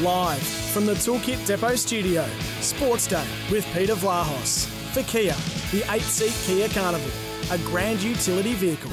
Live from the Toolkit Depot studio, Sports Day with Peter Vlahos. For Kia, the eight seat Kia Carnival, a grand utility vehicle.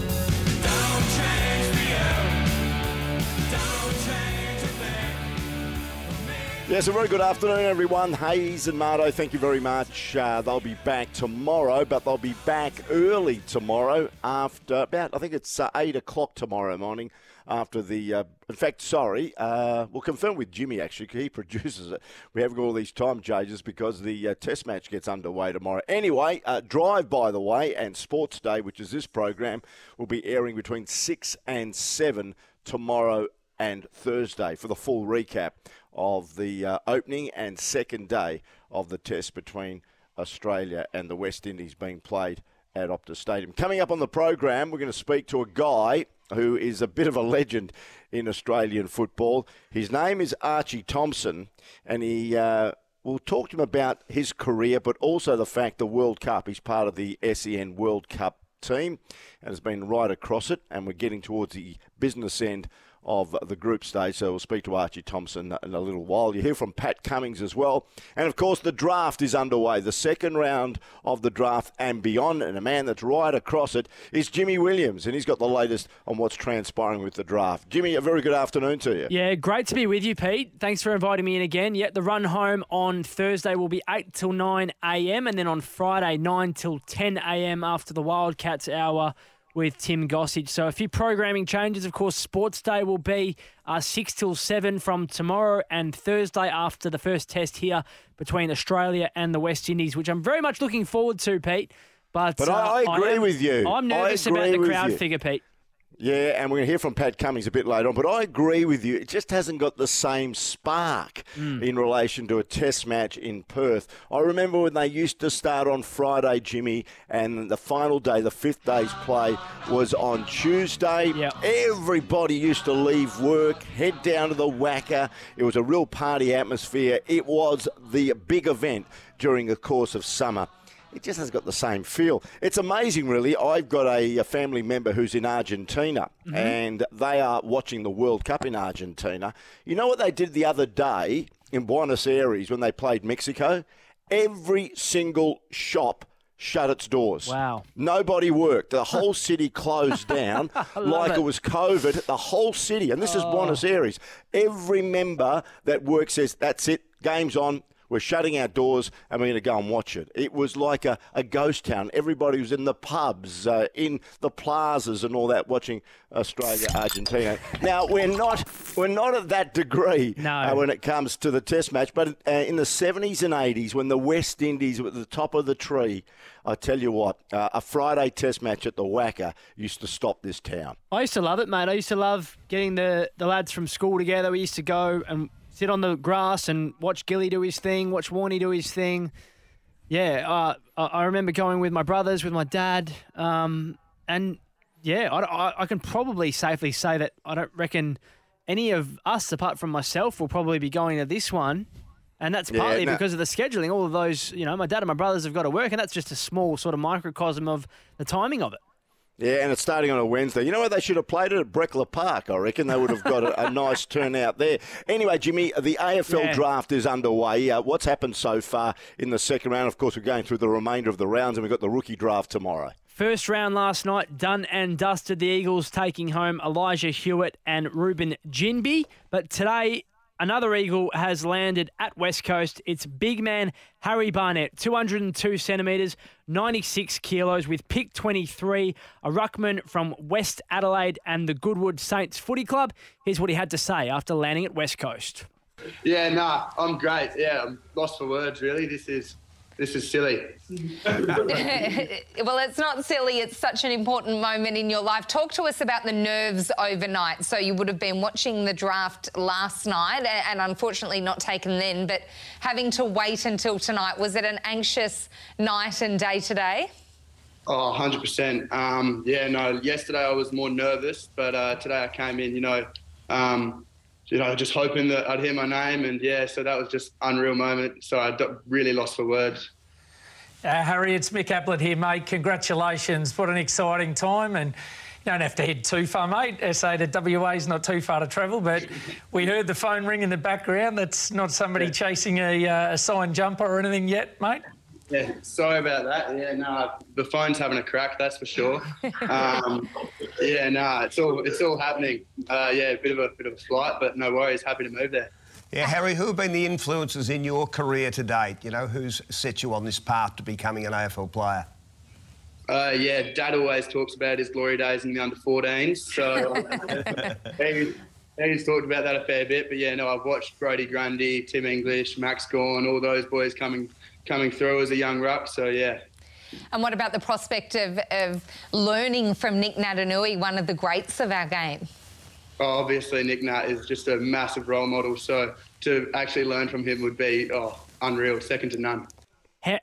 Yes, a very good afternoon, everyone. Hayes and Mardo, thank you very much. Uh, they'll be back tomorrow, but they'll be back early tomorrow after about, I think it's uh, 8 o'clock tomorrow morning after the. Uh, in fact, sorry, uh, we'll confirm with Jimmy actually, he produces it. We have got all these time changes because the uh, test match gets underway tomorrow. Anyway, uh, Drive, by the way, and Sports Day, which is this program, will be airing between 6 and 7 tomorrow and Thursday for the full recap of the uh, opening and second day of the test between Australia and the West Indies being played at Optus Stadium. Coming up on the program, we're going to speak to a guy who is a bit of a legend in Australian football. His name is Archie Thompson, and he. Uh, We'll talk to him about his career, but also the fact the World Cup. He's part of the SEN World Cup team and has been right across it. And we're getting towards the business end of the group stage. So we'll speak to Archie Thompson in a little while. You hear from Pat Cummins as well. And of course, the draft is underway, the second round of the draft and beyond. And a man that's right across it is Jimmy Williams. And he's got the latest on what's transpiring with the draft. Jimmy, a very good afternoon to you. Yeah, great to be with you, Pete. Thanks for inviting me in again. Yeah, the run home on Thursday will be 8 till 9 a.m. and then on Friday, 9 till 10 a.m. after the Wildcats hour with Tim Gossage. So a few programming changes. Of course, Sports Day will be uh, 6 till 7 from tomorrow and Thursday after the first test here between Australia and the West Indies, which I'm very much looking forward to, Pete. But, but uh, I agree I am, with you. I'm nervous about the crowd you. figure, Pete. Yeah, and we're going to hear from Pat Cummins a bit later on, but I agree with you. It just hasn't got the same spark mm. in relation to a test match in Perth. I remember when they used to start on Friday, Jimmy, and the final day, the fifth day's play, was on Tuesday. Yep. Everybody used to leave work, head down to the WACA. It was a real party atmosphere. It was the big event during the course of summer it just hasn't got the same feel. It's amazing, really. I've got a, a family member who's in Argentina, mm-hmm. and they are watching the World Cup in Argentina. You know what they did the other day in Buenos Aires when they played Mexico? Every single shop shut its doors. Wow. Nobody worked. The whole city closed down like it. it. was COVID. The whole city, and this oh. is Buenos Aires. Every member that works says, that's it, game's on, we're shutting our doors and we're going to go and watch it. It was like a, a ghost town. Everybody was in the pubs, uh, in the plazas, and all that, watching Australia, Argentina. now we're not we're not at that degree no. uh, when it comes to the Test match, but uh, in the 70s and 80s, when the West Indies were at the top of the tree, I tell you what, uh, a Friday Test match at the WACA used to stop this town. I used to love it, mate. I used to love getting the, the lads from school together. We used to go and sit on the grass and watch Gilly do his thing, watch Warney do his thing. Yeah, uh, I remember going with my brothers, with my dad, um, and yeah, I, I, can probably safely say that I don't reckon any of us, apart from myself, will probably be going to this one. And that's partly yeah, no. because of the scheduling. All of those, you know, my dad and my brothers have got to work, and that's just a small sort of microcosm of the timing of it. Yeah, and it's starting on a Wednesday. You know what? They should have played it at Breckler Park, I reckon. They would have got a, a nice turnout there. Anyway, Jimmy, the AFL yeah. draft is underway. Uh, what's happened so far in the second round? Of course, we're going through the remainder of the rounds, and we've got the rookie draft tomorrow. First round last night, done and dusted. The Eagles taking home Elijah Hewitt and Reuben Ginbey. But today, Another Eagle has landed at West Coast. It's big man Harry Barnett, 202 centimetres, 96 kilos, with pick 23, a ruckman from West Adelaide and the Goodwood Saints Footy Club. Here's what he had to say after landing at West Coast. Yeah, no, nah, I'm great. Yeah, I'm lost for words, really. This is this is silly. well, it's not silly. It's such an important moment in your life. Talk to us about the nerves overnight. So you would have been watching the draft last night and unfortunately not taken then, but having to wait until tonight. Was it an anxious night and day today? Oh, 100%. Um, yeah, no, yesterday I was more nervous, but uh, today I came in, you know, um, you know, just hoping that I'd hear my name. And yeah, so that was just unreal moment. So I really lost for words. Uh, Harry, it's Mick Ablett here, mate. Congratulations. What an exciting time. And you don't have to head too far, mate. SA to WA is not too far to travel, but we heard the phone ring in the background. That's not somebody yeah. chasing a, uh, a signed jumper or anything yet, mate? Yeah, sorry about that. Yeah, no, the phone's having a crack, that's for sure. Um, yeah, no, nah, it's all it's all happening. Uh, yeah, a bit of a bit of a flight, but no worries. Happy to move there. Yeah, Harry, who have been the influences in your career to date? You know, who's set you on this path to becoming an AFL player? Uh, yeah, Dad always talks about his glory days in the under 14s. So he, he's talked about that a fair bit. But yeah, no, I've watched Brodie Grundy, Tim English, Max Gawn, all those boys coming coming through as a young ruck. So yeah. And what about the prospect of, of learning from Nick Naitanui, one of the greats of our game? Oh, obviously, Nick Nat is just a massive role model. So to actually learn from him would be oh, unreal, second to none.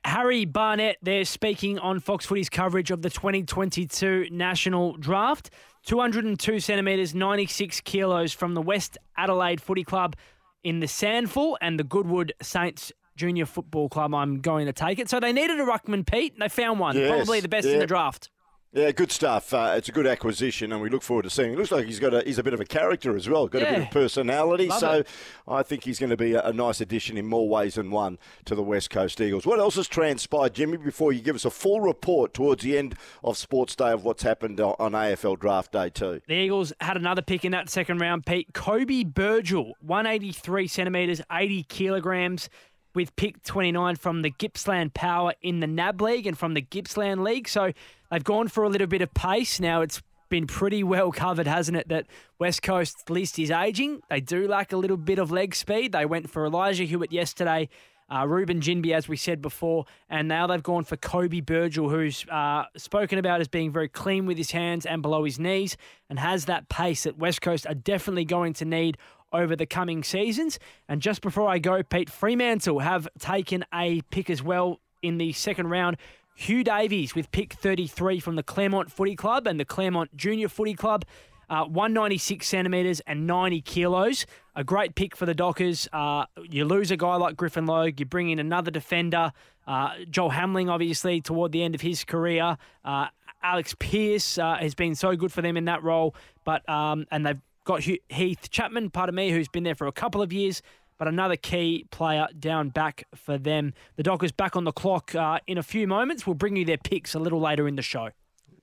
Harry Barnett there speaking on Fox Footy's coverage of the 2022 National Draft. 202 centimetres, 96 kilos from the West Adelaide Footy Club in the SANFL and the Goodwood Saints Junior Football Club, I'm going to take it. So they needed a ruckman, Pete. And they found one, yes, probably the best yeah. in the draft. Yeah, good stuff. Uh, it's a good acquisition, and we look forward to seeing. It looks like he's got a he's a bit of a character as well. Got yeah. a bit of personality, Love so it. I think he's going to be a, a, nice addition in more ways than one to the West Coast Eagles. What else has transpired, Jimmy? Before you give us a full report towards the end of Sports Day of what's happened on AFL Draft Day too. The Eagles had another pick in that second round. Pete Coby Burgiel, 183 centimeters, 80 kilograms with pick 29 from the Gippsland Power in the NAB League and from the Gippsland League. So they've gone for a little bit of pace. Now it's been pretty well covered, hasn't it, that West Coast list is ageing. They do lack a little bit of leg speed. They went for Elijah Hewitt yesterday. Uh, Reuben Ginbey, as we said before, and now they've gone for Coby Burgiel, who's uh, spoken about as being very clean with his hands and below his knees, and has that pace that West Coast are definitely going to need over the coming seasons. And just before I go, Pete Fremantle have taken a pick as well in the second round. Hugh Davies with pick 33 from the Claremont Footy Club and the Claremont Junior Footy Club. Uh, 196 centimetres and 90 kilos. A great pick for the Dockers. Uh, you lose a guy like Griffin Logue, you bring in another defender. Uh, Joel Hamling, obviously, toward the end of his career. Uh, Alex Pearce uh, has been so good for them in that role, but um, and they've Got Heath Chapman, pardon me, who's been there for a couple of years, but another key player down back for them. The Dockers back on the clock uh, in a few moments. We'll bring you their picks a little later in the show.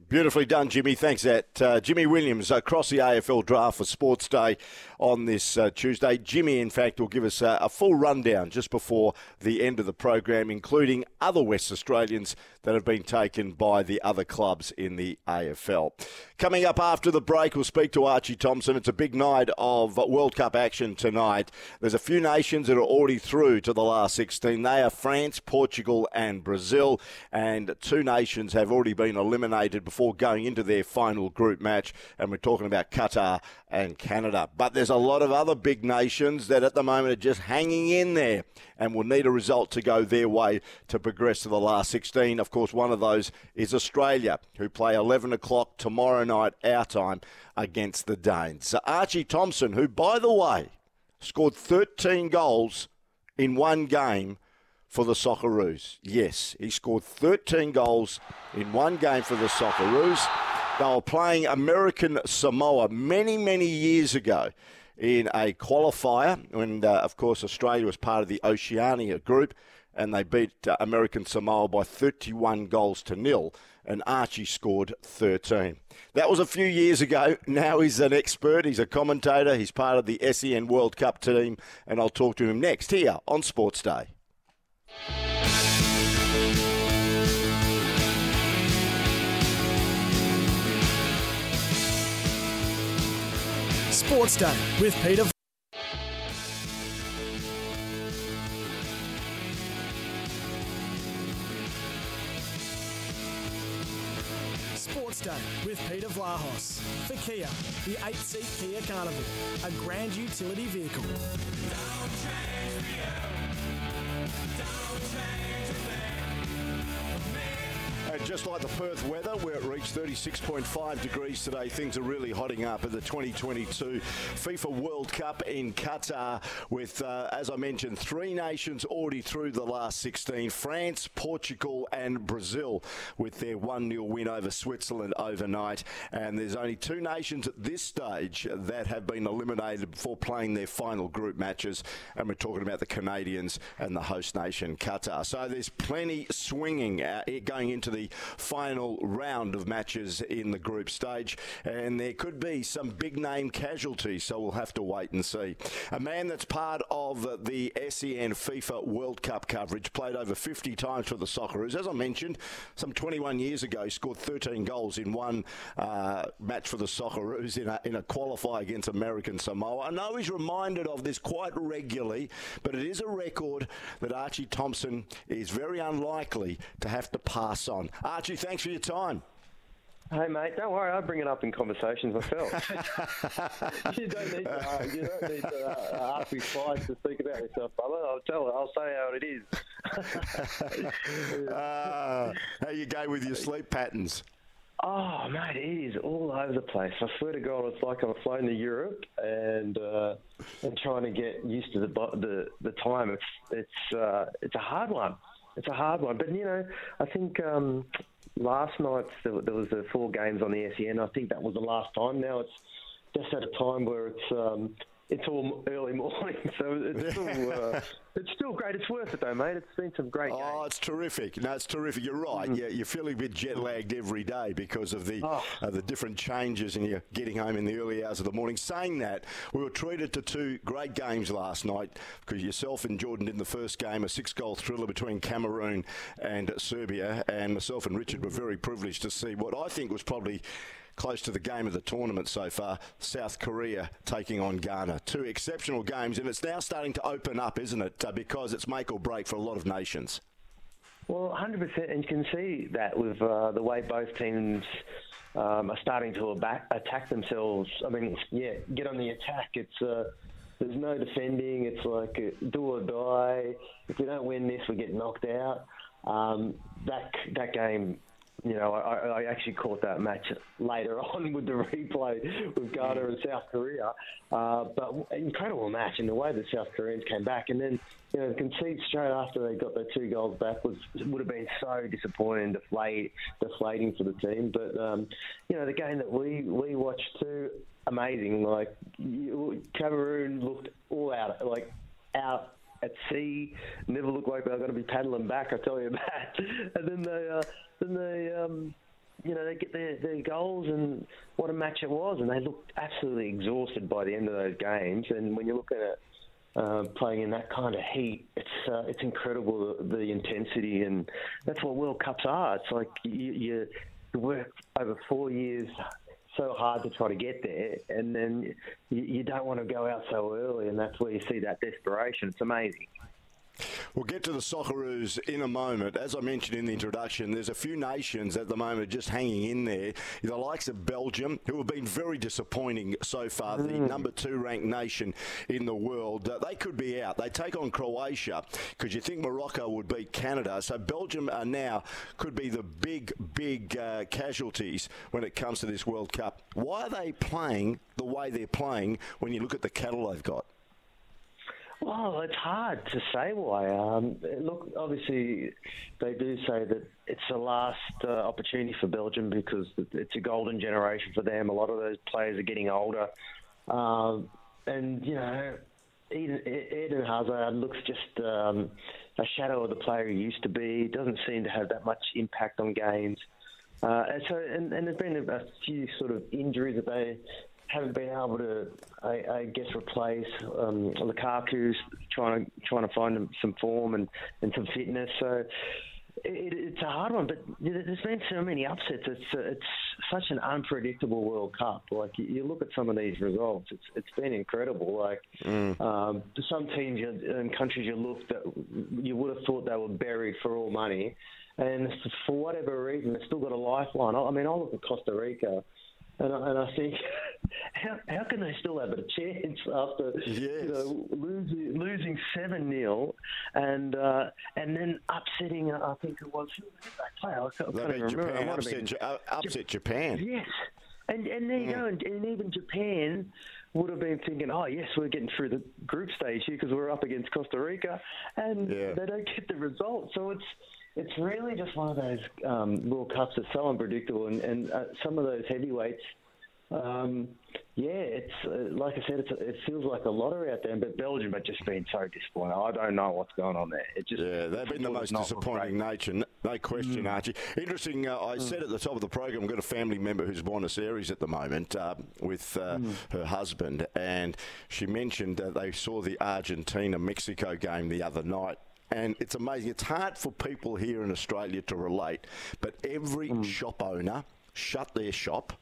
Beautifully done, Jimmy. Thanks, that uh, Jimmy Williams across the AFL draft for Sports Day on this uh, Tuesday. Jimmy, in fact, will give us a, a, full rundown just before the end of the program, including other West Australians that have been taken by the other clubs in the AFL. Coming up after the break, we'll speak to Archie Thompson. It's a big night of World Cup action tonight. There's a few nations that are already through to the last 16. They are France, Portugal, and Brazil, and two nations have already been eliminated before going into their final group match, and we're talking about Qatar and Canada. But there's a lot of other big nations that at the moment are just hanging in there and will need a result to go their way to progress to the last 16. Of course, one of those is Australia, who play 11 o'clock tomorrow night, our time, against the Danes. So Archie Thompson, who, by the way, scored 13 goals in one game for the Socceroos. Yes, he scored 13 goals in one game for the Socceroos. They were playing American Samoa many, many years ago in a qualifier when, uh, of course, Australia was part of the Oceania group and they beat uh, American Samoa by 31 goals to nil, and Archie scored 13. That was a few years ago. Now he's an expert, he's a commentator, he's part of the SEN World Cup team, and I'll talk to him next here on Sports Day. Sports Day with Peter. Sports Day with Peter Vlahos for Kia, the eight-seat Kia Carnival, a grand utility vehicle. Just like the Perth weather, where it reached 36.5 degrees today, things are really hotting up at the 2022 FIFA World Cup in Qatar with, uh, as I mentioned, three nations already through the last 16 France, Portugal, and Brazil with their 1 0 win over Switzerland overnight. And there's only two nations at this stage that have been eliminated before playing their final group matches. And we're talking about the Canadians and the host nation, Qatar. So there's plenty swinging uh, going into the final round of matches in the group stage, and there could be some big name casualties, so we'll have to wait and see. A man that's part of the SEN FIFA World Cup coverage, played over 50 times for the Socceroos. As I mentioned, some 21 years ago, scored 13 goals in one uh, match for the Socceroos in a, in a qualifier against American Samoa. I know he's reminded of this quite regularly, but it is a record that Archie Thompson is very unlikely to have to pass on. Archie, thanks for your time. Hey mate, don't worry. I bring it up in conversations myself. you don't need to. Uh, you don't need to uh, ask me twice to speak about yourself, brother. I'll tell. It, I'll say how it is. uh, how you go with your sleep patterns? Oh mate, it is all over the place. I swear to God, it's like I'm flying to Europe and uh, and trying to get used to the the the time. It's it's uh, it's a hard one it's a hard one. But, you know, I think um, last night there, was the four games on the SEN. I think that was the last time. Now it's just at a time where it's um, it's all early morning, so it's still, uh, it's still great. It's worth it though, mate. It's been some great. Oh, games. it's terrific. No, it's terrific. You're right. Mm. Yeah, you're feeling a bit jet lagged every day because of the oh. uh, the different changes, and you're getting home in the early hours of the morning. Saying that, we were treated to two great games last night because yourself and Jordan did the first game, a six-goal thriller between Cameroon and Serbia, and myself and Richard were very privileged to see what I think was probably close to the game of the tournament so far. South Korea taking on Ghana. Two exceptional games, and it's now starting to open up, isn't it? Uh, because it's make or break for a lot of nations. Well, 100%, and you can see that with uh, the way both teams um, are starting to attack themselves. I mean, yeah, get on the attack. It's uh, there's no defending. It's like uh, do or die. If we don't win this, we get knocked out. Um, that that game you know, I, I, actually caught that match later on with the replay with Ghana and South Korea. Uh, but incredible match, and the way the South Koreans came back, and then you know, concede straight after they got their two goals back was would have been so disappointing, deflate, deflating for the team. But um, you know, the game that we we watched too, amazing. Like you, Cameroon looked all out, like out at sea. Never looked like they were going to be paddling back. I tell you that. and then they, uh, then they, um, you know, they get their, their goals, and what a match it was. And they looked absolutely exhausted by the end of those games. And when you look at it. Uh, playing in that kind of heat, it's uh, it's incredible the, the, intensity, and that's what World Cups are. It's like you, you work over four years so hard to try to get there, and then you, you don't want to go out so early, and that's where you see that desperation. It's amazing. We'll get to the Socceroos in a moment. As I mentioned in the introduction, there's a few nations at the moment just hanging in there. The likes of Belgium, who have been very disappointing so far, mm. the number two ranked nation in the world. Uh, they could be out. They take on Croatia because you think Morocco would beat Canada. So Belgium are now could be the big, big uh, casualties when it comes to this World Cup. Why are they playing the way they're playing when you look at the cattle they've got? Well, it's hard to say why. Um, look, obviously, they do say that it's the last uh, opportunity for Belgium because it's a golden generation for them. A lot of those players are getting older. Um, and, you know, Eden, Eden Hazard looks just um, a shadow of the player he used to be. Doesn't seem to have that much impact on games. Uh, and so, and, and there's been a few sort of injuries that they haven't been able to, I, I guess, replace um, Lukaku's trying to trying to find some form and, and some fitness. So it, it's a hard one, but there's been so many upsets. It's it's such an unpredictable World Cup. Like you, look at some of these results, it's it's been incredible. Like mm. um, some teams and countries you look that you would have thought they were buried for all money, and for whatever reason, they've still got a lifeline. I mean, I look at Costa Rica, and I, and I think, how, how can they still have a chance after Yes. you know, losing losing seven 0 and uh, and then upsetting? I think it was who did they play? I can't, remember. Japan, upset, been- upset Japan. Yes. And and there you go. And, and even Japan would have been thinking, oh, yes, we're getting through the group stage here because we're up against Costa Rica. And Yeah. they don't get the result. So it's it's really just one of those um, World Cups that's so unpredictable. And, and uh, some of those heavyweights, um, yeah, it's uh, like I said, it's, it feels like a lottery out there. But Belgium have just been so disappointing. I don't know what's going on there. It just Yeah, they've been the most disappointing great. nature, no question, Mm. Archie. Interesting, uh, I said at the top of the program, I've got a family member who's Buenos Aires at the moment uh, with uh, Mm. her husband, and she mentioned that they saw the Argentina Mexico game the other night. And it's amazing. It's hard for people here in Australia to relate, but every Mm. shop owner shut their shop.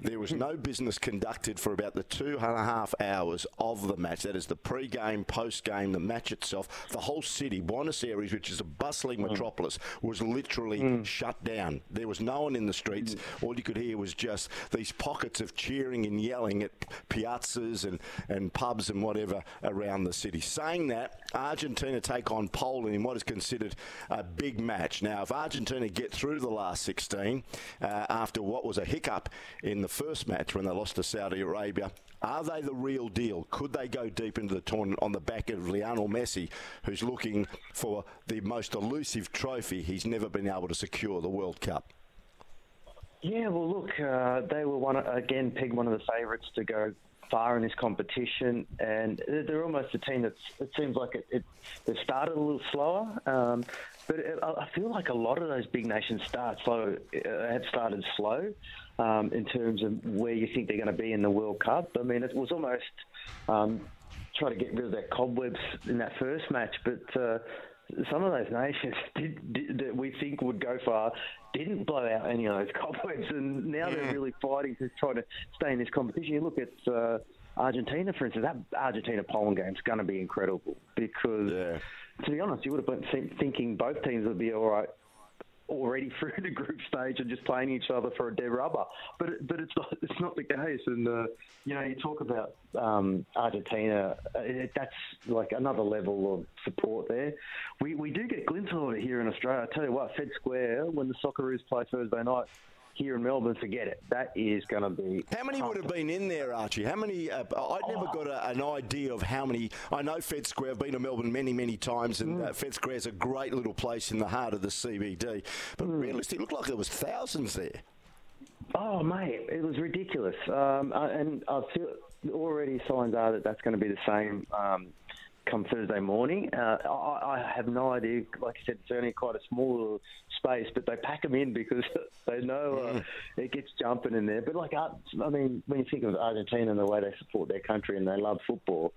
There was no business conducted for about the two and a half hours of the match. That is the pre-game, post-game, the match itself. The whole city, Buenos Aires, which is a bustling mm. metropolis, was literally mm. shut down. There was no one in the streets. Mm. All you could hear was just these pockets of cheering and yelling at piazzas and, and pubs and whatever around the city. Saying that, Argentina take on Poland in what is considered a big match. Now, if Argentina get through the last 16 uh, after what was a hiccup in the first match when they lost to Saudi Arabia, are they the real deal? Could they go deep into the tournament on the back of Lionel Messi, who's looking for the most elusive trophy he's never been able to secure, the World Cup? Yeah, well, look, uh, they were one again pegged one of the favourites to go far in this competition, and they're almost a team that It seems like it, it they've started a little slower, um, but it, I I feel like a lot of those big nations start slow, uh, have started slow um, in terms of where you think they're going to be in the World Cup. I mean, it was almost um, try to get rid of that cobwebs in that first match, but. Uh, some of those nations did, did, that we think would go far didn't blow out any of those cobwebs, and now they're really fighting to try to stay in this competition. You look at uh, Argentina, for instance. That Argentina Poland game is going to be incredible because, to be honest, you would have been thinking both teams would be all right already through the group stage and just playing each other for a dead rubber. But but it's not it's not the case. And uh, you know, you talk about um, Argentina. uh, It, that's like another level of support there. We we do get glimpses of it here in Australia. I tell you what, Fed Square when the Socceroos play Thursday night. Here in Melbourne, forget it. That is going to be. How many would have been in there, Archie? How many? Uh, I never got a, an idea of how many. I know Fed Square. I've been to Melbourne many, many times, and uh, Fed Square is a great little place in the heart of the CBD. But realistically, it looked like there was thousands there. Oh, mate, it was ridiculous. Um, uh, and I feel already signs are that that's going to be the same um, come Thursday morning. Uh, I, I have no idea. Like I said, it's only quite a small space, but they pack them in because they know uh, it gets jumping in there. But like, uh, I mean, when you think of Argentina and the way they support their country and they love football,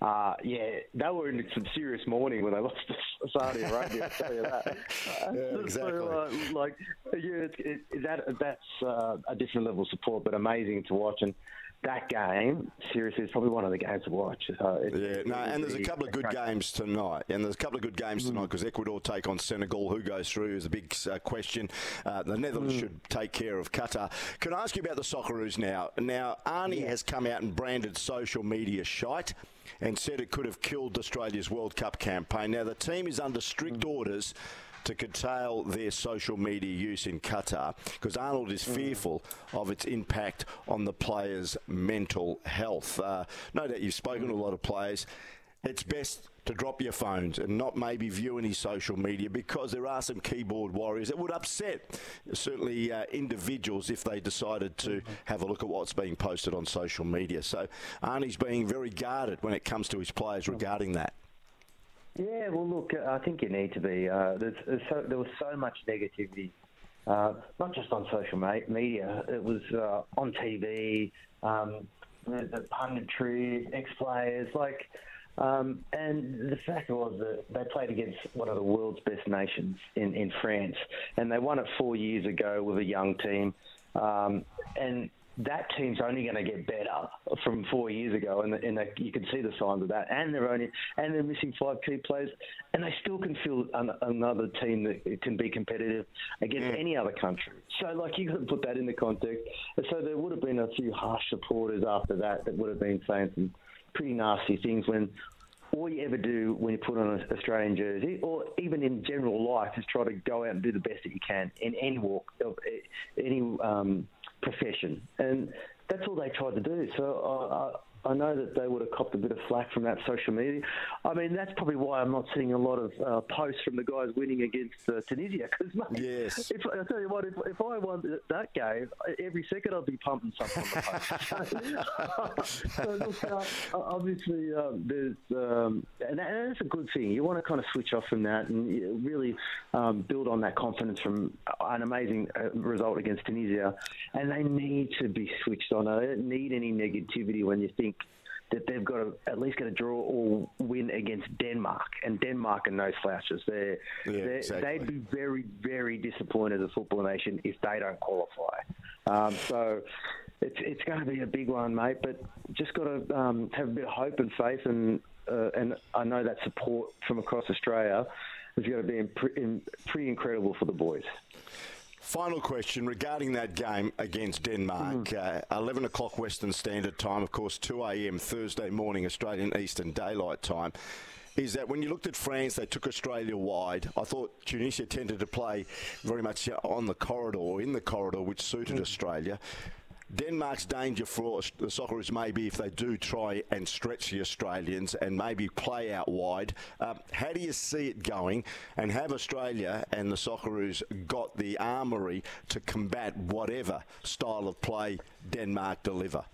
uh, yeah, they were in some serious mourning when they lost to Saudi Arabia. I'll tell you that. Yeah, exactly. So, uh, like, yeah, it, it, that that's uh, a different level of support, but amazing to watch. And that game, seriously, is probably one of the games to watch. Uh, it- Yeah, it- no, and there's a couple of good games tonight, and there's a couple of good games tonight because Ecuador take on Senegal. Who goes through is a big uh, question. Uh, the Netherlands should take care of Qatar. Can I ask you about the Socceroos now? Now, Arnie has come out and branded social media shite and said it could have killed Australia's World Cup campaign. Now, the team is under strict orders to curtail their social media use in Qatar because Arnold is fearful of its impact on the players' mental health. Uh, no doubt you've spoken to a lot of players. It's best to drop your phones and not maybe view any social media because there are some keyboard warriors that would upset certainly uh, individuals if they decided to have a look at what's being posted on social media. So Arnie's being very guarded when it comes to his players regarding that. Yeah, well, look, I think you need to be. Uh, there's, there's so, there was so much negativity, uh, not just on social media. It was uh, on TV, um, the, the punditry, ex-players, like, um, and the fact was that they played against one of the world's best nations in, in France, and they won it four years ago with a young team, um, and that team's only going to get better from four years ago, and, and they, you can see the signs of that. And they're only and they're missing five key players, and they still can field an, another team that can be competitive against yeah. any other country. So, like you got to put that in the context. And so there would have been a few harsh supporters after that that would have been saying some pretty nasty things when all you ever do when you put on an Australian jersey, or even in general life, is try to go out and do the best that you can in any walk of any um, profession, and that's all they tried to do. So I know that they would have copped a bit of flack from that social media. I mean, that's probably why I'm not seeing a lot of uh, posts from the guys winning against uh, Tunisia. Because, yes. if, I tell you what, if, if I won that game, every second I'd be pumping something on the post. so, look, uh, obviously, um, there's, um, and, that, and, that's a good thing. You want to kind of switch off from that and really um, build on that confidence from an amazing uh, result against Tunisia. And they need to be switched on. They don't need any negativity when you think that they've got to at least get a draw or win against Denmark, and Denmark are no slouches. They're, yeah, they're exactly. they'd be very, very disappointed as a football nation if they don't qualify. Um, so it's it's going to be a big one, mate. But just got to um, have a bit of hope and faith, and uh, and I know that support from across Australia is going to be pretty incredible for the boys. Final question regarding that game against Denmark. Mm. Uh, 11 o'clock Western Standard Time, of course, 2 a.m. Thursday morning Australian Eastern Daylight Time. Is that when you looked at France, they took Australia wide. I thought Tunisia tended to play very much on the corridor, in the corridor, which suited mm. Australia. Denmark's danger for the Socceroos maybe if they do try and stretch the Australians and maybe play out wide. Um, how do you see it going? And have Australia and the Socceroos got the armoury to combat whatever style of play Denmark deliver?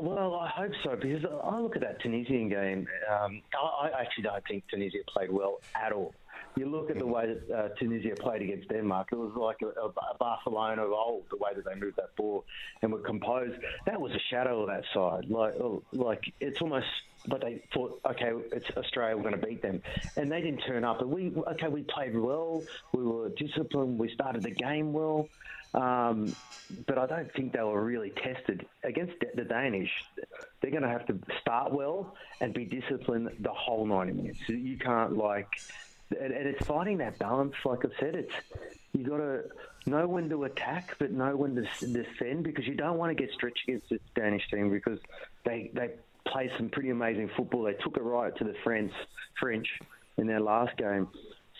Well, I hope so because I look at that Tunisian game. Um, I actually don't think Tunisia played well at all. You look at the way that uh, Tunisia played against Denmark; it was like a, a, Barcelona of old. The way that they moved that ball and were composed. That was a shadow of that side. Like, oh, like it's almost. But they thought, okay, it's Australia. We're going to beat them, and they didn't turn up. But we, okay, we played well. We were disciplined. We started the game well. Um, but I don't think they were really tested against the Danish. They're going to have to start well and be disciplined the whole 90 minutes. You can't like and, and it's finding that balance. Like I've said, it's you got to know when to attack, but know when to defend because you don't want to get stretched against the Danish team because they they play some pretty amazing football. They took it right to the French French in their last game.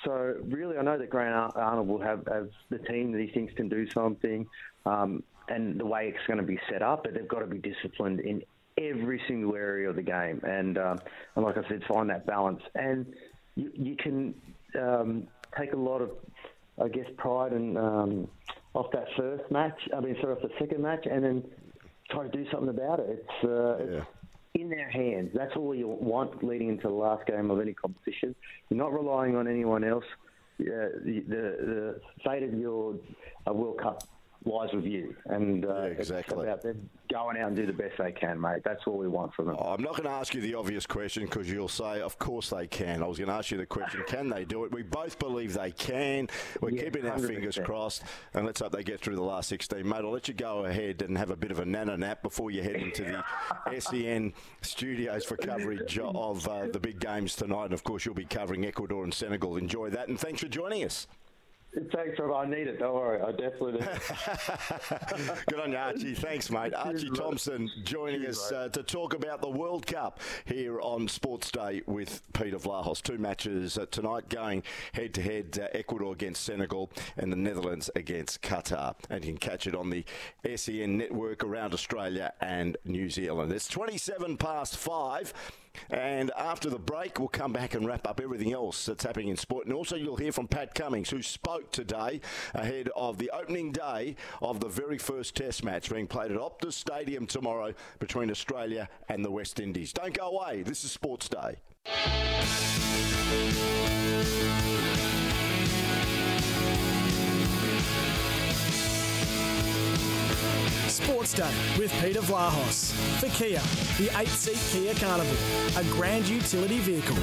So really, I know that Graham Arnold will have, have the team that he thinks can do something, um, and the way it's going to be set up. But they've got to be disciplined in every single area of the game, and um, and like I said, find that balance and you, you can um, take a lot of, I guess, pride and um, off that first match. I mean, sorry, off the second match, and then try to do something about it. It's, uh, yeah. it's in their hands. That's all you want leading into the last game of any competition. You're not relying on anyone else. Yeah, the, the, the fate of your uh, World Cup lies with you. And uh, yeah, exactly. it's about them going out and do the best they can, mate. That's all we want from them. Oh, I'm not going to ask you the obvious question because you'll say, of course they can. I was going to ask you the question, can they do it? We both believe they can. We're yeah, keeping our 100%. fingers crossed, and let's hope they get through the last 16. Mate, I'll let you go ahead and have a bit of a nana nap before you head into the SEN studios for coverage of uh, the big games tonight. And, of course, you'll be covering Ecuador and Senegal. Enjoy that, and thanks for joining us. Thanks, Rob. I need it. Don't worry. I definitely do. Good on you, Archie. Thanks, mate. Archie Thompson joining us uh, to talk about the World Cup here on Sports Day with Peter Vlahos. Two matches uh, tonight going head to head Ecuador against Senegal and the Netherlands against Qatar. And you can catch it on the SEN network around Australia and New Zealand. It's 27 past five. And after the break, we'll come back and wrap up everything else that's happening in sport. And also, you'll hear from Pat Cummins, who spoke today ahead of the opening day of the very first Test match being played at Optus Stadium tomorrow between Australia and the West Indies. Don't go away. This is Sports Day. Sports Day with Peter Vlahos. For Kia, the 8 seat Kia Carnival, a grand utility vehicle.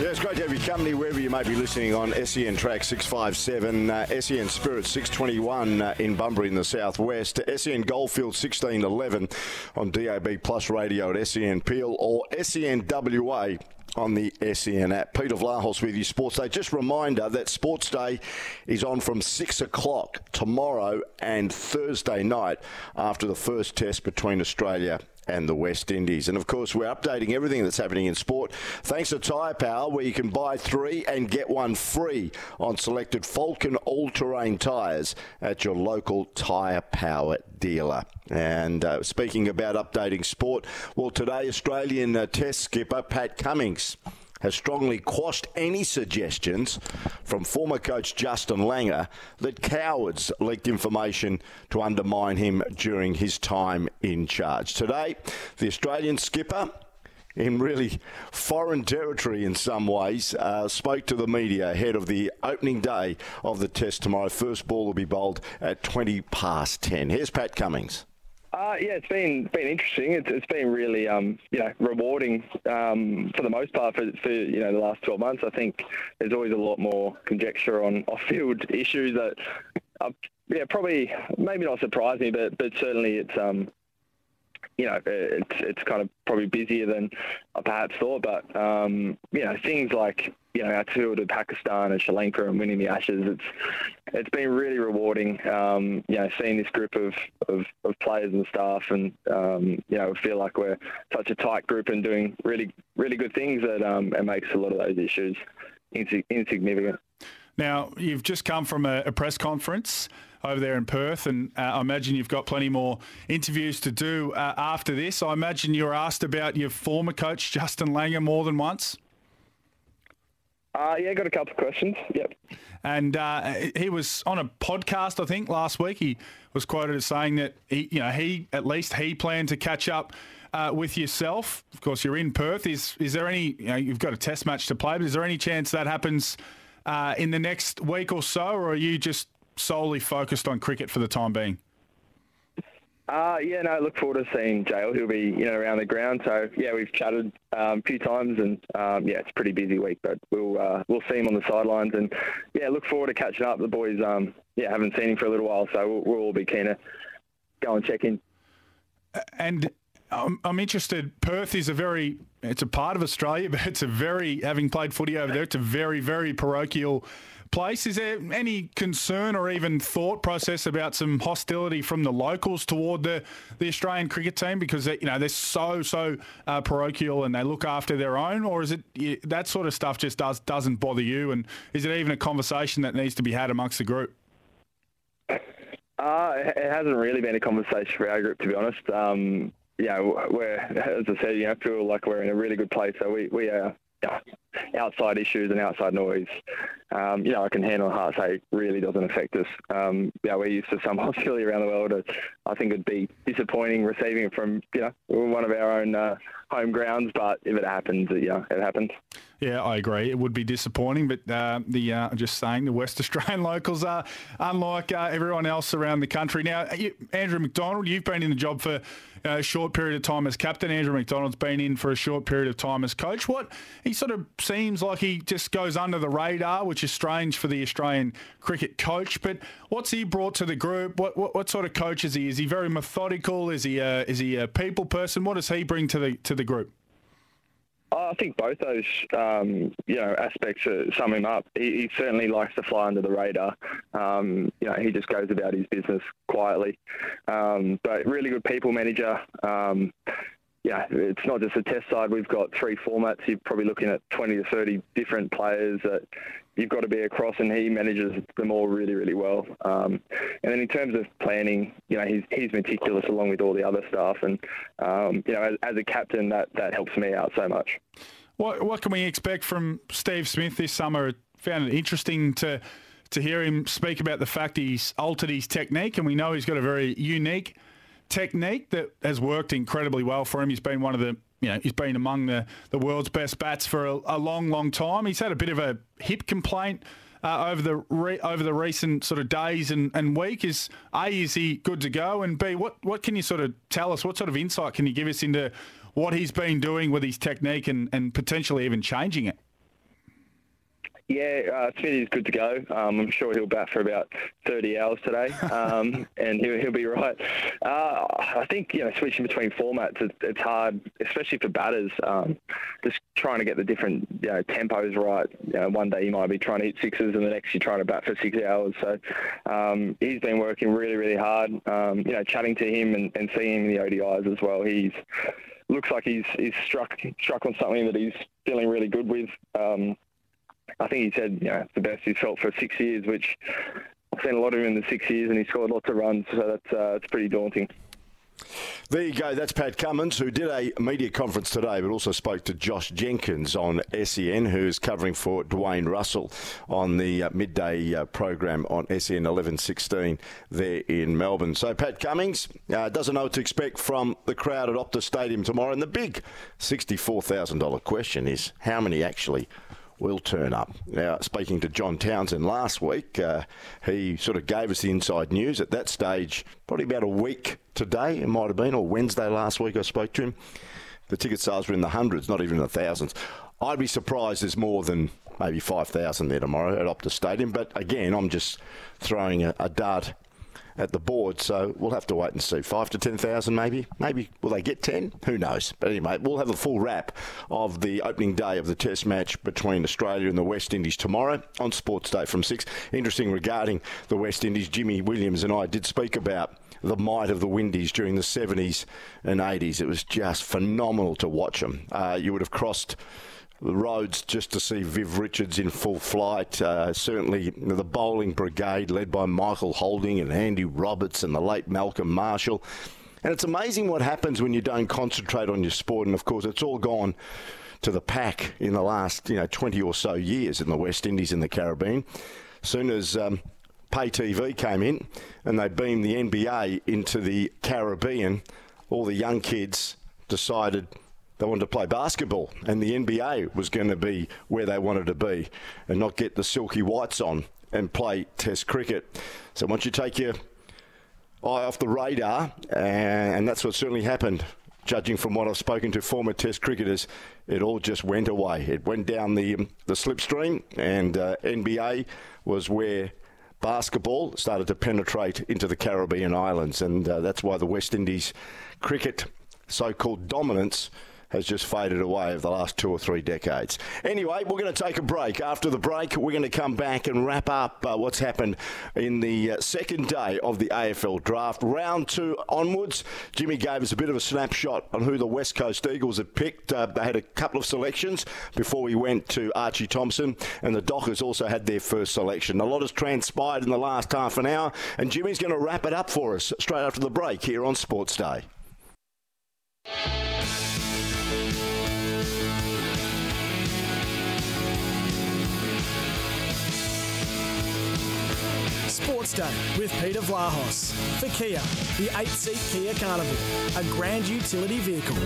Yeah, it's great to have your company wherever you may be listening on SEN Track 657, uh, SEN Spirit 621 uh, in Bunbury in the southwest, SEN Goldfield 1611 on DAB Plus Radio at SEN Peel or SEN WA on the SEN app. Peter Vlahos with you, Sports Day. Just reminder that Sports Day is on from 6 o'clock tomorrow and Thursday night after the first test between Australia and the West Indies. And of course, we're updating everything that's happening in sport thanks to Tyre Power, where you can buy three and get one free on selected Falken all terrain tyres at your local Tyre Power dealer. And uh, speaking about updating sport, well, today, Australian uh, Test skipper Pat Cummins has strongly quashed any suggestions from former coach Justin Langer that cowards leaked information to undermine him during his time in charge. Today, the Australian skipper in really foreign territory in some ways, uh, spoke to the media ahead of the opening day of the test tomorrow. First ball will be bowled at 20 past 10. Here's Pat Cummins. Uh, yeah, it's been been interesting. It's, it's been really um, you know rewarding um, for the most part for, for you know the last 12 months. I think there's always a lot more conjecture on off-field issues that uh, yeah probably maybe not surprise me, but but certainly it's um, you know, it's it's kind of probably busier than I perhaps thought. But um, you know, things like you know our tour to Pakistan and Sri Lanka and winning the Ashes, it's it's been really rewarding. Um, you know, seeing this group of, of, of players and staff, and um, you know, feel like we're such a tight group and doing really really good things that um, it makes a lot of those issues insig- insignificant. Now, you've just come from a, a press conference over there in Perth, and uh, I imagine you've got plenty more interviews to do uh, after this. I imagine you were asked about your former coach, Justin Langer, more than once. Uh, yeah, got a couple of questions. Yep. And uh, he was on a podcast, I think, last week. He was quoted as saying that he, you know, he at least he planned to catch up uh, with yourself. Of course, you're in Perth. Is is there any? You know, you've got a test match to play, but is there any chance that happens uh, in the next week or so, or are you just solely focused on cricket for the time being? Uh, yeah, no, I look forward to seeing JL. He'll be, you know, around the ground. So yeah, we've chatted um, a few times, and um, yeah, it's a pretty busy week, but we'll uh, we'll see him on the sidelines, and yeah, look forward to catching up. The boys, um, yeah, haven't seen him for a little while, so we'll, we'll all be keen to go and check in. And I'm, I'm interested. Perth is a very, it's a part of Australia, but it's a very, having played footy over there, it's a very, very parochial place. Is there any concern or even thought process about some hostility from the locals toward the, the Australian cricket team because they, you know they're so so uh, parochial and they look after their own, or is it that sort of stuff just does doesn't bother you? And is it even a conversation that needs to be had amongst the group? Uh, it hasn't really been a conversation for our group, to be honest. Um, yeah, we're as I said, you know, I feel like we're in a really good place. So we we are outside issues and outside noise, um, you know, I can handle on heart say really doesn't affect us. Um, yeah, we're used to some hostility around the world. I think it'd be disappointing receiving it from, you know, one of our own uh, home grounds, but if it happens, yeah, it happens. Yeah, I agree. It would be disappointing, but uh, the uh, just saying the West Australian locals are unlike uh, everyone else around the country. Now, you, Andrew McDonald, you've been in the job for a short period of time as captain. Andrew McDonald's been in for a short period of time as coach. What he sort of seems like he just goes under the radar, which is strange for the Australian cricket coach. But what's he brought to the group? What what, what sort of coach is he? Is he very methodical? Is he a, is he a people person? What does he bring to the to the group? I think both those, um, you know, aspects sum him up. He, he, certainly likes to fly under the radar. Um, you know, he just goes about his business quietly. Um, but really good people manager. Um, yeah, it's not just a test side. We've got three formats. You're probably looking at 20 to 30 different players that you've got to be across, and he manages them all really, really well. Um, and then in terms of planning, you know, he's he's meticulous along with all the other staff, and um, you know, as, as, a captain, that that helps me out so much. What what can we expect from Steve Smith this summer? Found it interesting to to hear him speak about the fact he's altered his technique, and we know he's got a very unique technique that has worked incredibly well for him. He's been one of the you know, he's been among the, the world's best bats for a, a long, long time. He's had a bit of a hip complaint uh, over the re- over the recent sort of days and, and week. Is a is he good to go? And b what what can you sort of tell us? What sort of insight can you give us into what he's been doing with his technique and, and potentially even changing it? Yeah, uh, Smithy's good to go. Um, I'm sure he'll bat for about 30 hours today, um, and he'll, he'll be right. Uh, I think you know switching between formats it's, it's hard, especially for batters. Um, just trying to get the different you know, tempos right. You know, one day you might be trying to hit sixes, and the next you're trying to bat for six hours. So um, he's been working really, really hard. Um, you know, chatting to him and, and seeing him in the ODIs as well. He's looks like he's he's struck struck on something that he's feeling really good with. Um, I think he said, you know, the best he's felt for six years, which I've seen a lot of him in the six years, and he scored lots of runs, so that's uh, it's pretty daunting. There you go. That's Pat Cummins, who did a media conference today, but also spoke to Josh Jenkins on SEN, who is covering for Dwayne Russell on the uh, midday uh, program on SEN 1116 there in Melbourne. So Pat Cummins uh, doesn't know what to expect from the crowd at Optus Stadium tomorrow. And the big $64,000 question is how many actually will turn up. Now, speaking to John Townsend last week, uh, he sort of gave us the inside news at that stage, probably about a week today, it might have been, or Wednesday last week I spoke to him. The ticket sales were in the hundreds, not even the thousands. I'd be surprised there's more than maybe 5,000 there tomorrow at Optus Stadium, but again, I'm just throwing a, a dart at the board. So we'll have to wait and see. Five to 10,000 maybe. Maybe will they get 10? Who knows? But anyway, we'll have a full wrap of the opening day of the test match between Australia and the West Indies tomorrow on Sports Day from 6. Interesting regarding the West Indies, Jimmy Williams and I did speak about the might of the Windies during the 70s and 80s. It was just phenomenal to watch them. Uh, you would have crossed roads just to see Viv Richards in full flight. Uh, certainly the bowling brigade led by Michael Holding and Andy Roberts and the late Malcolm Marshall. And it's amazing what happens when you don't concentrate on your sport. And of course, it's all gone to the pack in the last you know 20 or so years in the West Indies and the Caribbean. Soon as um, pay TV came in and they beamed the NBA into the Caribbean, all the young kids decided they wanted to play basketball, and the NBA was going to be where they wanted to be, and not get the silky whites on and play Test cricket. So once you take your eye off the radar, and that's what certainly happened. Judging from what I've spoken to former Test cricketers, it all just went away. It went down the the slipstream, and uh, NBA was where basketball started to penetrate into the Caribbean islands, and uh, that's why the West Indies cricket so-called dominance has just faded away over the last two or three decades. Anyway, we're going to take a break. After the break, we're going to come back and wrap up uh, what's happened in the uh, second day of the AFL draft. Round two onwards, Jimmy gave us a bit of a snapshot on who the West Coast Eagles had picked. Uh, they had a couple of selections before we went to Archie Thompson, and the Dockers also had their first selection. A lot has transpired in the last half an hour, and Jimmy's going to wrap it up for us straight after the break here on Sports Day. Sports Day with Peter Vlahos. For Kia, the eight seat Kia Carnival, a grand utility vehicle.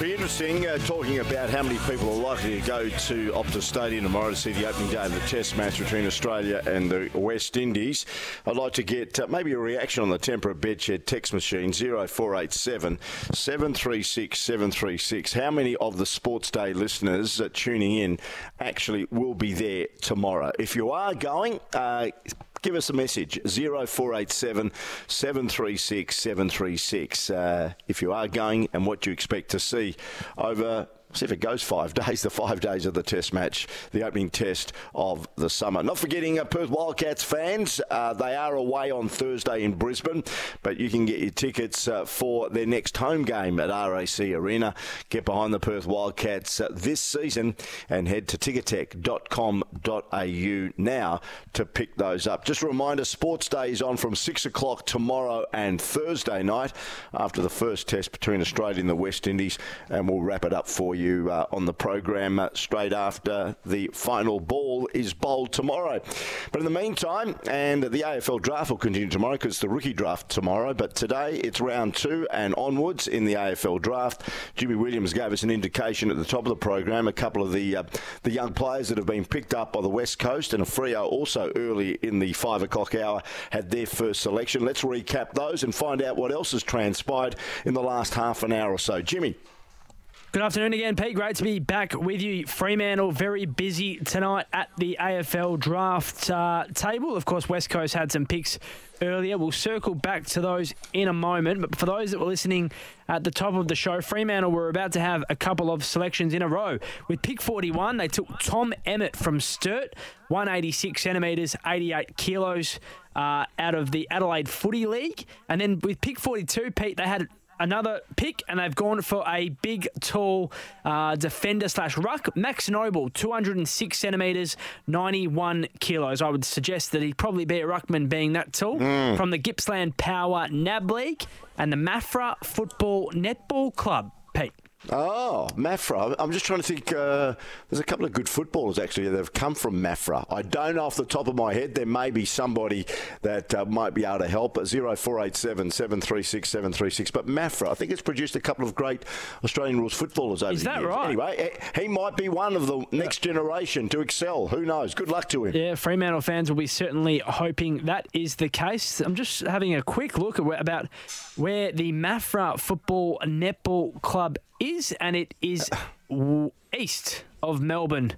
Be interesting uh, talking about how many people are likely to go to Optus Stadium tomorrow to see the opening day of the Test match between Australia and the West Indies. I'd like to get uh, maybe a reaction on the Temperate Bedshed text machine 0487 736 736. How many of the Sports Day listeners uh, tuning in actually will be there tomorrow? If you are going, uh, give us a message 0487 736 736 uh, if you are going and what you expect to see over See if it goes five days, the five days of the test match, the opening test of the summer. Not forgetting uh, Perth Wildcats fans, uh, they are away on Thursday in Brisbane, but you can get your tickets uh, for their next home game at RAC Arena. Get behind the Perth Wildcats uh, this season and head to ticketek.com.au now to pick those up. Just a reminder Sports Day is on from 6 o'clock tomorrow and Thursday night after the first test between Australia and the West Indies, and we'll wrap it up for you you uh, on the program uh, straight after the final ball is bowled tomorrow. But in the meantime, and the AFL draft will continue tomorrow because the rookie draft tomorrow. But today it's round two and onwards in the AFL draft. Jimmy Williams gave us an indication at the top of the program. A couple of the uh, the young players that have been picked up up by the West Coast, and a Freo also early in the five o'clock hour had their first selection. Let's recap those and find out what else has transpired in the last half an hour or so. Jimmy. Good afternoon again, Pete. Great to be back with you. Fremantle very busy tonight at the AFL draft uh, table. Of course, West Coast had some picks earlier. We'll circle back to those in a moment. But for those that were listening at the top of the show, Fremantle were about to have a couple of selections in a row. With pick 41, they took Tom Emmett from Sturt, 186 centimetres, 88 kilos. Uh, out of the Adelaide Footy League. And then with pick 42, Pete, they had another pick, and they've gone for a big, tall uh, defender slash ruck. Max Noble, 206 centimetres, 91 kilos. I would suggest that he'd probably be a ruckman being that tall. Mm. From the Gippsland Power NAB League and the Maffra Football Netball Club, Pete. Oh, Maffra. I'm just trying to think. Uh, there's a couple of good footballers actually that have come from Maffra. I don't know off the top of my head. There may be somebody that uh, might be able to help. 0487 736 736. But Maffra, I think it's produced a couple of great Australian rules footballers over Is the that years. right? Anyway, he he might be one of the next generation to excel. Who knows? Good luck to him. Yeah, Fremantle fans will be certainly hoping that is the case. I'm just having a quick look at about where the Maffra Football Netball Club is, and it is east of Melbourne.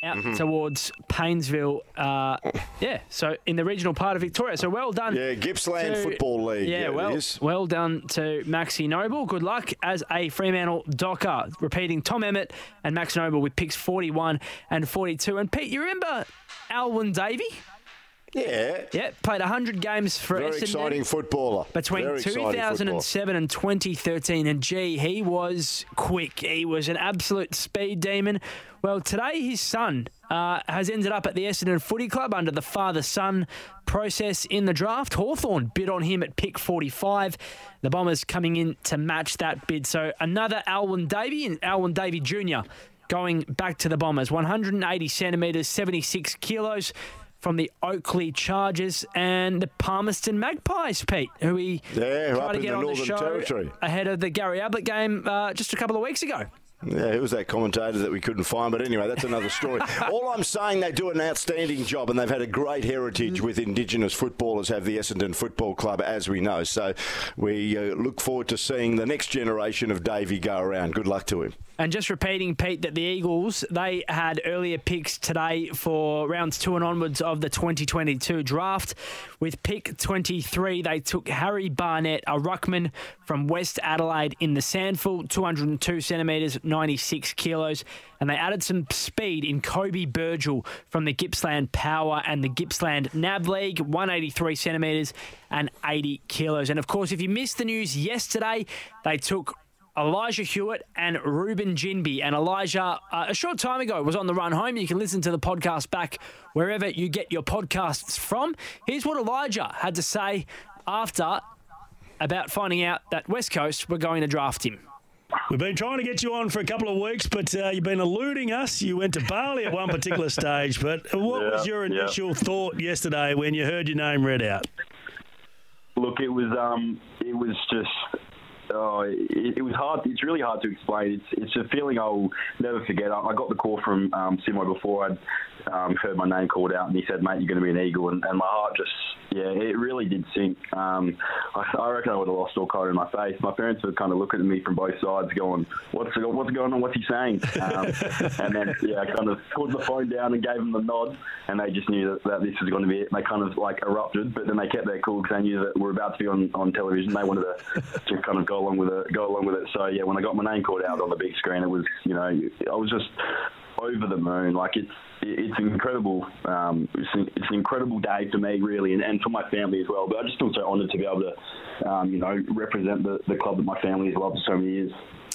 Out Mhm. towards Paynesville, uh, yeah. So in the regional part of Victoria. So well done. Yeah, Gippsland to- Football League. Yeah, Yeah, well, is. well done to Maxi Noble. Good luck as a Fremantle docker. Repeating Tom Emmett and Max Noble with picks 41 and 42. And Pete, you remember Alwyn Davey? Yeah. Yeah, played 100 games for Very Essendon exciting footballer. between Very exciting footballer. 2007 and 2013. And gee, he was quick. He was an absolute speed demon. Well, today his son uh, has ended up at the Essendon Footy Club under the father son process in the draft. Hawthorn bid on him at pick 45. The Bombers coming in to match that bid. So another Alwyn Davey and Alwyn Davey Jr. going back to the Bombers. 180 centimetres, 76 kilos from the Oakleigh Chargers and the Palmerston Magpies, Pete, who we Yeah, tried to in get the on the show Territory. ahead of the Gary Ablett game uh, just a couple of weeks ago. Yeah, who was that commentator that we couldn't find? But anyway, that's another story. All I'm saying, they do an outstanding job, and they've had a great heritage with Indigenous footballers. Have the Essendon Football Club, as we know. So we uh, look forward to seeing the next generation of Davey go around. Good luck to him. And just repeating, Pete, that the Eagles, they had earlier picks today for rounds two and onwards of the 2022 draft. With pick 23, they took Harry Barnett, a ruckman from West Adelaide in the SANFL, 202 centimetres, 96 kilos. And they added some speed in Coby Burgiel from the Gippsland Power and the Gippsland NAB League, 183 centimetres and 80 kilos. And of course, if you missed the news yesterday, they took Elijah Hewitt and Reuben Ginbey. And Elijah, uh, a short time ago, was on the run home. You can listen to the podcast back wherever you get your podcasts from. Here's what Elijah had to say after about finding out that West Coast were going to draft him. We've been trying to get you on for a couple of weeks, but uh, you've been eluding us. You went to Bali at one particular stage, but what was Yeah, your yeah. initial thought yesterday when you heard your name read out? Look, it was um, it was just. Oh, it, it was hard. It's really hard to explain. It's it's a feeling I'll never forget. I, I got the call from um, Simo before I'd um, heard my name called out, and he said, "Mate, you're going to be an Eagle," and, and my heart just, yeah, it really did sink. Um, I, I reckon I would have lost all colour in my face. My parents were kind of looking at me from both sides, going, "What's what's going on? What's he saying?" Um, and then, yeah, I kind of put the phone down and gave them the nod, and they just knew that, that this was going to be it. And they kind of like erupted, but then they kept their cool because they knew that we're about to be on, on television. They wanted to, to kind of go along with it, go along with it. So yeah, when I got my name called out on the big screen, it was, you know, I was just over the moon. Like it's it's incredible. Um, it's, an, it's an incredible day for me, really, and, and for my family as well. But I just feel so honoured to be able to, um, you know, represent the, the club that my family has loved for so many years.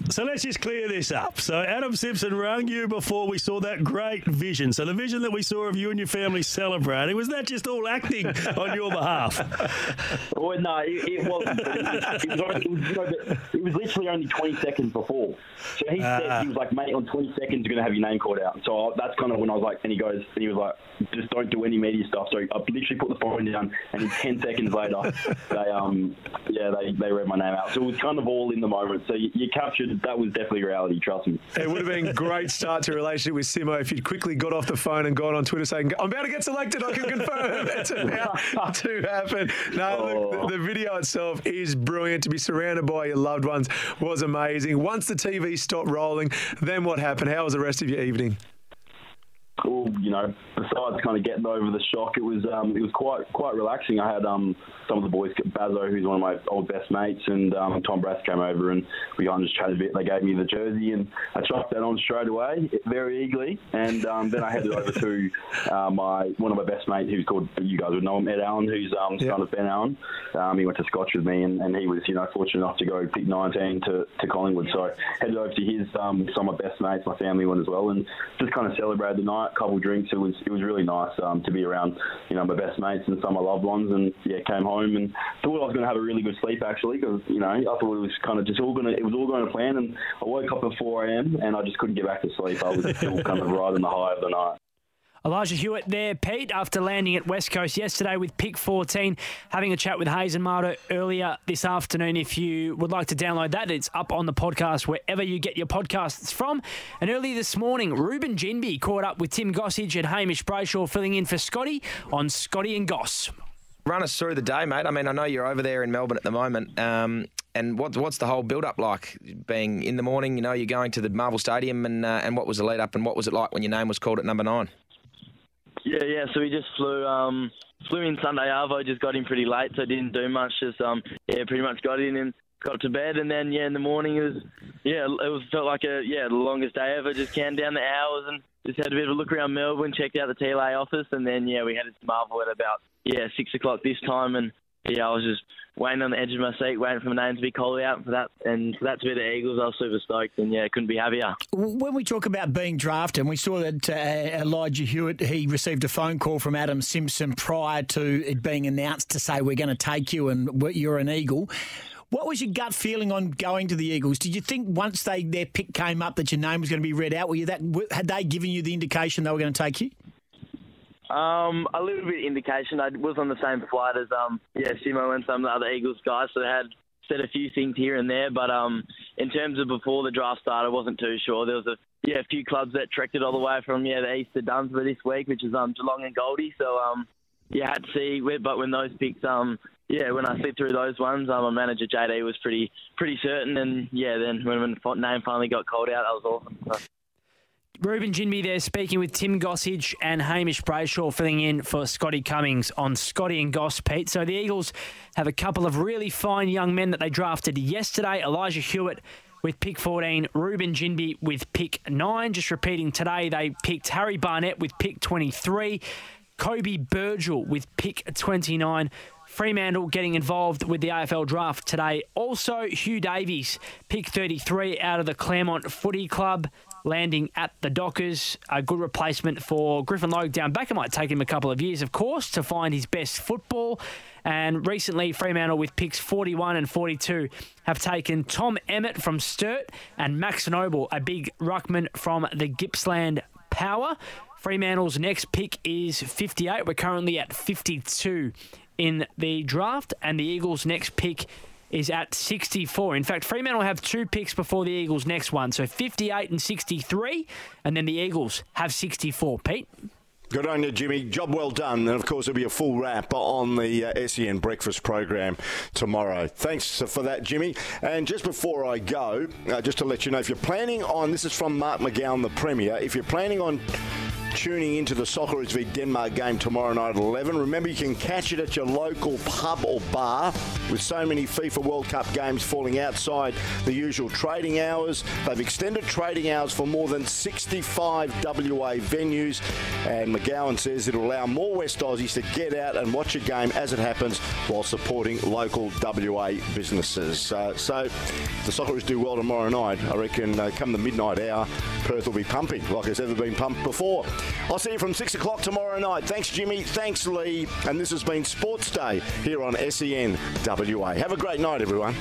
So let's just clear this up. So Adam Simpson rang you before we saw that great vision. So the vision that we saw of you and your family celebrating was that just all acting on your behalf? Well, no, it, it wasn't. It was, it, was, it, was, you know, it was literally only 20 seconds before. So he Ah. said, he was like, mate, on 20 seconds, you're going to have your name called out. So I, that's kind of when I was like, and he goes, and he was like, just don't do any media stuff. So I literally put the phone down, and in 10 seconds later, they um yeah they, they read my name out. So it was kind of all in the moment. So you, you captured that was definitely reality. Trust me. It would have been a great start to a relationship with Simo if you'd quickly got off the phone and gone on Twitter saying, I'm about to get selected, I can confirm it's about to happen. No, Oh. look, the, oh. the video itself is brilliant. To be surrounded by your loved ones was amazing. Once the TV stopped rolling, then what happened? How was the rest of your evening? You know, besides kind of getting over the shock, it was um, it was quite quite relaxing. I had um, some of the boys, Bazo, who's one of my old best mates, and um, Tom Brass came over, and we kind of just chatted a bit. They gave me the jersey, and I chucked that on straight away, very eagerly. And um, then I headed over to uh, my one of my best mates, who's called you guys would know him, Ed Allen, who's um, son of Ben Allen. Um, he went to Scotch with me, and, and he was you know fortunate enough to go pick 19 to, to Collingwood. So I headed over to his um, some of my best mates, my family went as well, and just kind of celebrated the night. Couple drinks. It was it was really nice um, to be around you know my best mates and some of my loved ones. And yeah, came home and thought I was going to have a really good sleep actually because you know I thought it was kind of just all going to it was all going to plan. And I woke up at 4 a.m. and I just couldn't get back to sleep. I was still kind of riding the high of the night. Elijah Hewitt there, Pete, after landing at West Coast yesterday with pick 14, having a chat with Hayes and earlier this afternoon. If you would like to download that, it's up on the podcast wherever you get your podcasts from. And earlier this morning, Reuben Ginbey caught up with Tim Gossage and Hamish Brayshaw filling in for Scotty on Scotty and Goss. Run us through the day, mate. I mean, I know you're over there in Melbourne at the moment. Um, and what, what's the whole build up like? Being in the morning, you know, you're going to the Marvel Stadium, and uh, and what was the lead up, and what was it like when your name was called at number nine? Yeah, yeah. So we just flew um flew in Sunday Arvo, just got in pretty late, so didn't do much. Just um yeah, pretty much got in and got to bed, and then yeah, in the morning it was yeah, it was felt like a yeah the longest day ever. Just counting down the hours and just had a bit of a look around Melbourne, checked out the TLA office, and then yeah, we headed to Marvel at about yeah six o'clock this time, and yeah, I was just waiting on the edge of my seat, waiting for my name to be called out for that, and for that to be the Eagles. I was super stoked, and yeah, couldn't be happier. When we talk about being drafted, and we saw that uh, Elijah Hewitt, he received a phone call from Adam Simpson prior to it being announced to say we're going to take you and you're an Eagle. What was your gut feeling on going to the Eagles? Did you think once they their pick came up that your name was going to be read out? Were you that had they given you the indication they were going to take you? Um, a little bit indication. I was on the same flight as um, yeah, Simo and some of the other Eagles guys, so they had said a few things here and there. But um, in terms of before the draft started, I wasn't too sure. There was a yeah, a few clubs that trekked it all the way from yeah the east to Dunsborough this week, which is um Geelong and Goldie. So um, yeah, had to see. But when those picks um. Yeah, when I flipped through those ones, um, my manager JD was pretty pretty certain, and yeah, then when when the name finally got called out, that was awesome. So. Reuben Ginbey there speaking with Tim Gossage and Hamish Brayshaw filling in for Scotty Cummings on Scotty and Goss, Pete. So the Eagles have a couple of really fine young men that they drafted yesterday. Elijah Hewitt with pick 14, Reuben Ginbey with pick 9. Just repeating today, they picked Harry Barnett with pick 23, Coby Burgiel with pick 29. Fremantle getting involved with the AFL draft today. Also, Hugh Davies, pick 33 out of the Claremont Footy Club, landing at the Dockers. A good replacement for Griffin Logue down back. It might take him a couple of years, of course, to find his best football. And recently, Fremantle with picks 41 and 42 have taken Tom Emmett from Sturt and Max Noble, a big ruckman from the Gippsland Power. Fremantle's next pick is 58. We're currently at 52 in the draft, and the Eagles' next pick is at 64. In fact, Fremantle have two picks before the Eagles' next one, so 58 and 63, and then the Eagles have 64. Pete? Good on you, Jimmy. Job well done. And of course, there'll be a full wrap on the uh, SEN breakfast program tomorrow. Thanks for that, Jimmy. And just before I go, uh, just to let you know, if you're planning on, this is from Mark McGowan, the Premier, if you're planning on tuning into the Socceroos v Denmark game tomorrow night at 11. Remember, you can catch it at your local pub or bar with so many FIFA World Cup games falling outside the usual trading hours. They've extended trading hours for more than 65 WA venues, and McGowan says it'll allow more West Aussies to get out and watch a game as it happens while supporting local WA businesses. Uh, so, the Socceroos do well tomorrow night, I reckon uh, come the midnight hour, Perth will be pumping like it's ever been pumped before. I'll see you from 6 o'clock tomorrow night. Thanks, Jimmy. Thanks, Lee. And this has been Sports Day here on SEN WA. Have a great night, everyone.